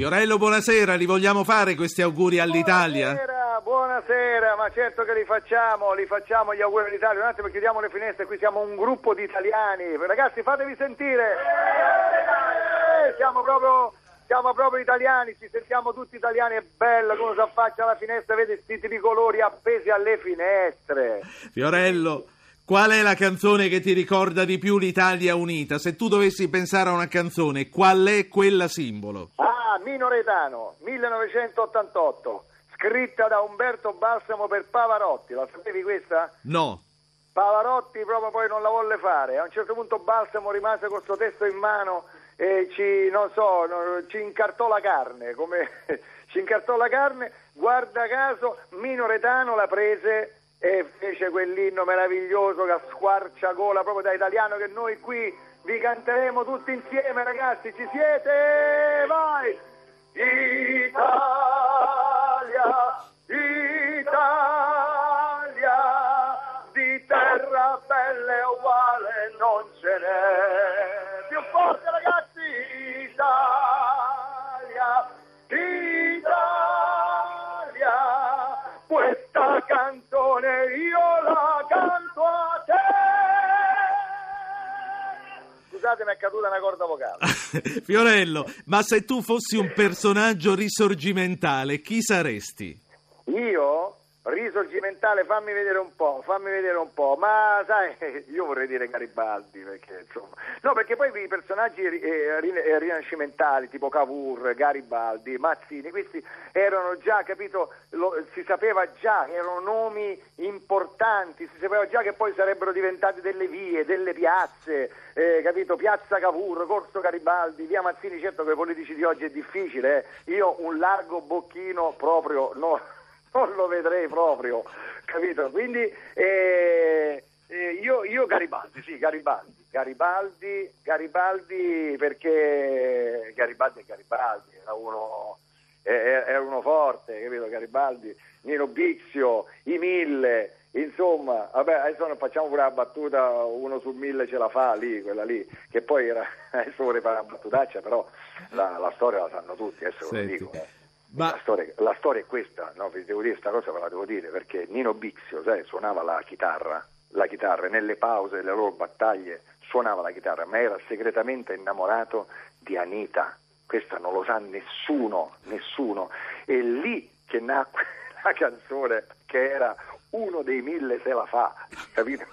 Fiorello, buonasera, li vogliamo fare questi auguri all'Italia? Buonasera, buonasera, ma certo che li facciamo, li facciamo gli auguri all'Italia. Un attimo chiudiamo le finestre, qui siamo un gruppo di italiani. Ragazzi, fatevi sentire. Eh, siamo proprio siamo proprio italiani, ci sentiamo tutti italiani, è bello come si affaccia alla finestra, vede questi tricolori appesi alle finestre. Fiorello, qual è la canzone che ti ricorda di più l'Italia unita? Se tu dovessi pensare a una canzone, qual è quella simbolo? Ah, Minoretano, 1988, scritta da Umberto Balsamo per Pavarotti, la sapevi questa? No. Pavarotti proprio poi non la volle fare, a un certo punto Balsamo rimase con questo testo in mano e ci, non so, ci incartò la carne, come ci incartò la carne, guarda caso Minoretano la prese e fece quell'inno meraviglioso che a squarciagola proprio da italiano che noi qui vi canteremo tutti insieme ragazzi, ci siete? Vai! Italia, caduta una corda vocale. Fiorello, ma se tu fossi un personaggio risorgimentale, chi saresti? Io? Risorgimentale, fammi vedere un po', fammi vedere un po', ma sai, io vorrei dire Garibaldi, perché insomma, no, perché poi i personaggi eh, eh, rinascimentali, tipo Cavour, Garibaldi, Mazzini, questi erano già, capito, lo, si sapeva già, erano nomi importanti, si sapeva già che poi sarebbero diventati delle vie, delle piazze, eh, capito, Piazza Cavour, Corso Garibaldi, via Mazzini, certo che i politici di oggi è difficile, eh. io un largo bocchino proprio, no non lo vedrei proprio, capito? Quindi eh, eh, io, io, Garibaldi, sì, Garibaldi, Garibaldi, Garibaldi perché Garibaldi è Garibaldi, era uno, era uno forte, capito? Garibaldi, Nino Bixio, i mille, insomma, vabbè, adesso non facciamo pure la battuta, uno su mille ce la fa lì, quella lì, che poi era, adesso vorrei fare una battutaccia, però la, la storia la sanno tutti, adesso Senti. lo dico. Eh. Ma... La, storia, la, storia, è questa, no? vi devo dire questa cosa, ve la devo dire, perché Nino Bixio sai, suonava la chitarra, la chitarra, nelle pause delle loro battaglie suonava la chitarra, ma era segretamente innamorato di Anita. Questa non lo sa nessuno, nessuno. È lì che nacque la canzone che era uno dei mille se la fa, capito?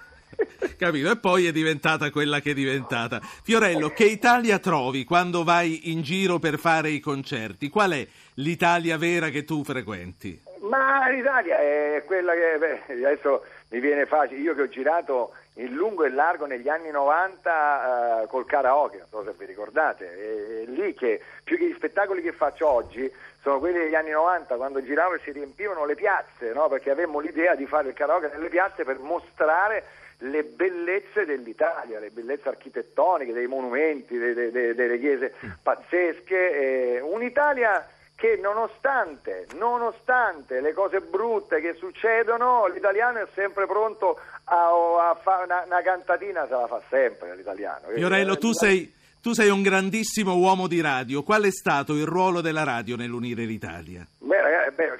Capito? E poi è diventata quella che è diventata. Fiorello, che Italia trovi quando vai in giro per fare i concerti? Qual è l'Italia vera che tu frequenti? Ma l'Italia è quella che beh, adesso mi viene facile. Io che ho girato in lungo e largo negli anni 90 uh, col karaoke, non so se vi ricordate, è, è lì che più che gli spettacoli che faccio oggi sono quelli degli anni 90 quando giravo e si riempivano le piazze, no? perché avevamo l'idea di fare il karaoke nelle piazze per mostrare le bellezze dell'Italia, le bellezze architettoniche, dei monumenti, delle, delle, delle chiese pazzesche, eh, un'Italia che nonostante, nonostante, le cose brutte che succedono, l'italiano è sempre pronto a, a fare una, una, cantatina, se la fa sempre l'italiano. Fiorello, tu sei, tu sei un grandissimo uomo di radio, qual è stato il ruolo della radio nell'unire l'Italia? Beh, ragazzi, beh,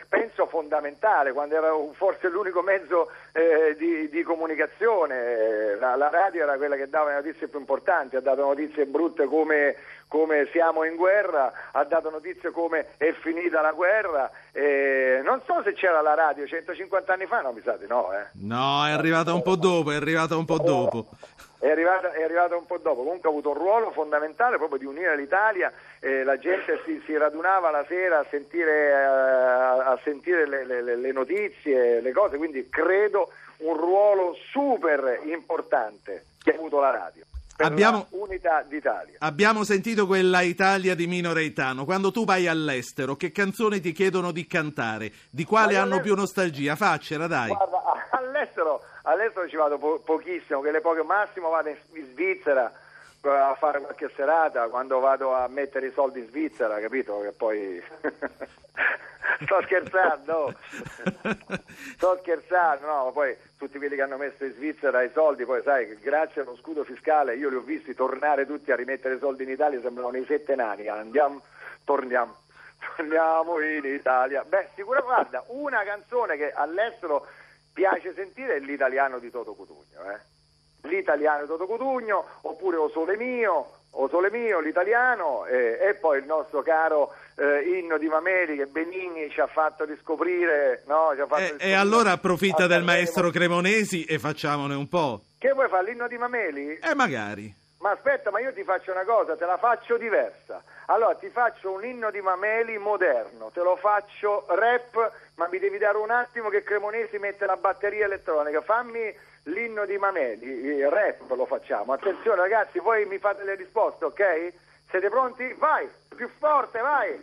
fondamentale, quando era forse l'unico mezzo eh, di, di, comunicazione, la, la, radio era quella che dava le notizie più importanti, ha dato notizie brutte come, come siamo in guerra, ha dato notizie come è finita la guerra, eh, non so se c'era la radio 150 anni fa, no mi sa di no. Eh. No, è arrivata un po' dopo, è arrivata un po' dopo. È arrivata, è arrivata, un po' dopo, comunque ha avuto un ruolo fondamentale proprio di unire l'Italia, eh, la gente si, si, radunava la sera a sentire, eh, a sentire le, le, le, notizie, le cose, quindi credo un ruolo super importante che ha avuto la radio. Abbiamo, unità d'Italia. Abbiamo sentito quella Italia di Mino Reitano. Quando tu vai all'estero, che canzoni ti chiedono di cantare? Di quale hanno più nostalgia? Faccela, dai. Guarda, all'estero, all'estero ci vado po- pochissimo, che le poche massimo vado in, in Svizzera a fare qualche serata quando vado a mettere i soldi in Svizzera, capito? Che poi sto scherzando, sto scherzando, no, ma poi tutti quelli che hanno messo in Svizzera i soldi, poi sai, grazie allo scudo fiscale io li ho visti tornare tutti a rimettere i soldi in Italia, sembrano i sette nani, andiamo, torniamo. torniamo in Italia. Beh, sicuramente, guarda, una canzone che all'estero piace sentire è l'italiano di Toto Cutugno, eh? L'italiano di Toto Cutugno, oppure O Sole Mio, O Sole Mio, l'italiano, eh, e poi il nostro caro eh, inno di Mameli che Benigni ci ha fatto riscoprire, no? Ha fatto E, riscoprire e allora approfitta del maestro Cremonesi e facciamone un po'. Che vuoi fare, l'inno di Mameli? E magari. Ma aspetta, ma io ti faccio una cosa, te la faccio diversa. Allora, ti faccio un inno di Mameli moderno, te lo faccio rap, ma mi devi dare un attimo che Cremonesi mette la batteria elettronica. Fammi l'inno di Mameli, rap lo facciamo. Attenzione ragazzi, voi mi fate le risposte, ok? Siete pronti? Vai, più forte, vai!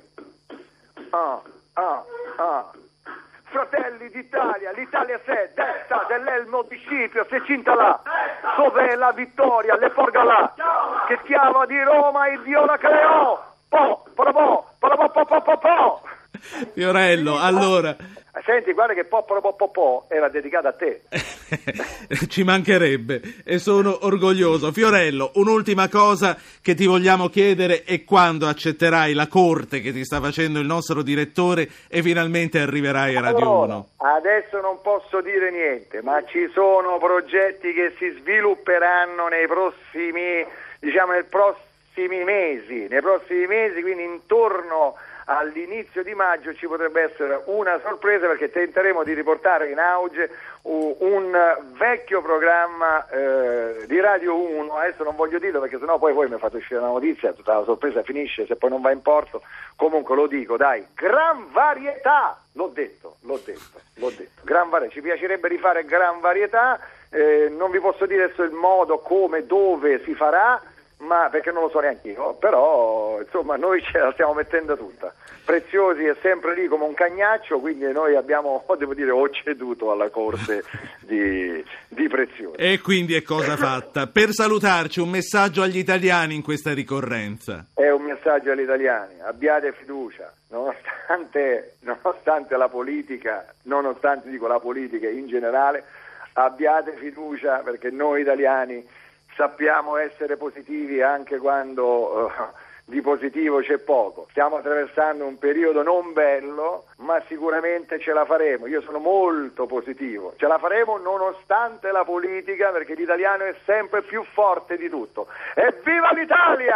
Ah, ah, ah. Fratelli d'Italia, l'Italia c'è, destra dell'Elmo di Scipio, se cinta là, dov'è la vittoria, le porga là, che chiama di Roma il Dio la creò, po, po, po, po, po, po. Fiorello, allora, Senti, guarda che po, po, po, po, po era dedicata a te. ci mancherebbe e sono orgoglioso. Fiorello, un'ultima cosa che ti vogliamo chiedere è quando accetterai la corte che ti sta facendo il nostro direttore e finalmente arriverai a Radio Allora, 1. Adesso non posso dire niente, ma ci sono progetti che si svilupperanno nei prossimi, diciamo, nei prossimi mesi, nei prossimi mesi, quindi intorno all'inizio di maggio ci potrebbe essere una sorpresa perché tenteremo di riportare in auge un vecchio programma eh, di Radio 1, adesso non voglio dirlo perché sennò poi voi mi fate uscire la notizia, tutta la sorpresa finisce, se poi non va in porto, comunque lo dico, dai, gran varietà, l'ho detto, l'ho detto, l'ho detto, gran varietà, ci piacerebbe rifare gran varietà, eh, non vi posso dire adesso il modo, come, dove si farà, ma perché non lo so neanche io, però insomma noi ce la stiamo mettendo tutta. Preziosi è sempre lì come un cagnaccio, quindi noi abbiamo, devo dire, ho ceduto alla corte di, di Preziosi. E quindi è cosa fatta. Per salutarci, un messaggio agli italiani in questa ricorrenza. È un messaggio agli italiani, abbiate fiducia, nonostante, nonostante la politica, nonostante dico la politica in generale, abbiate fiducia perché noi italiani sappiamo essere positivi anche quando eh, di positivo c'è poco. Stiamo attraversando un periodo non bello, ma sicuramente ce la faremo. Io sono molto positivo. Ce la faremo nonostante la politica perché l'italiano è sempre più forte di tutto. Evviva l'Italia!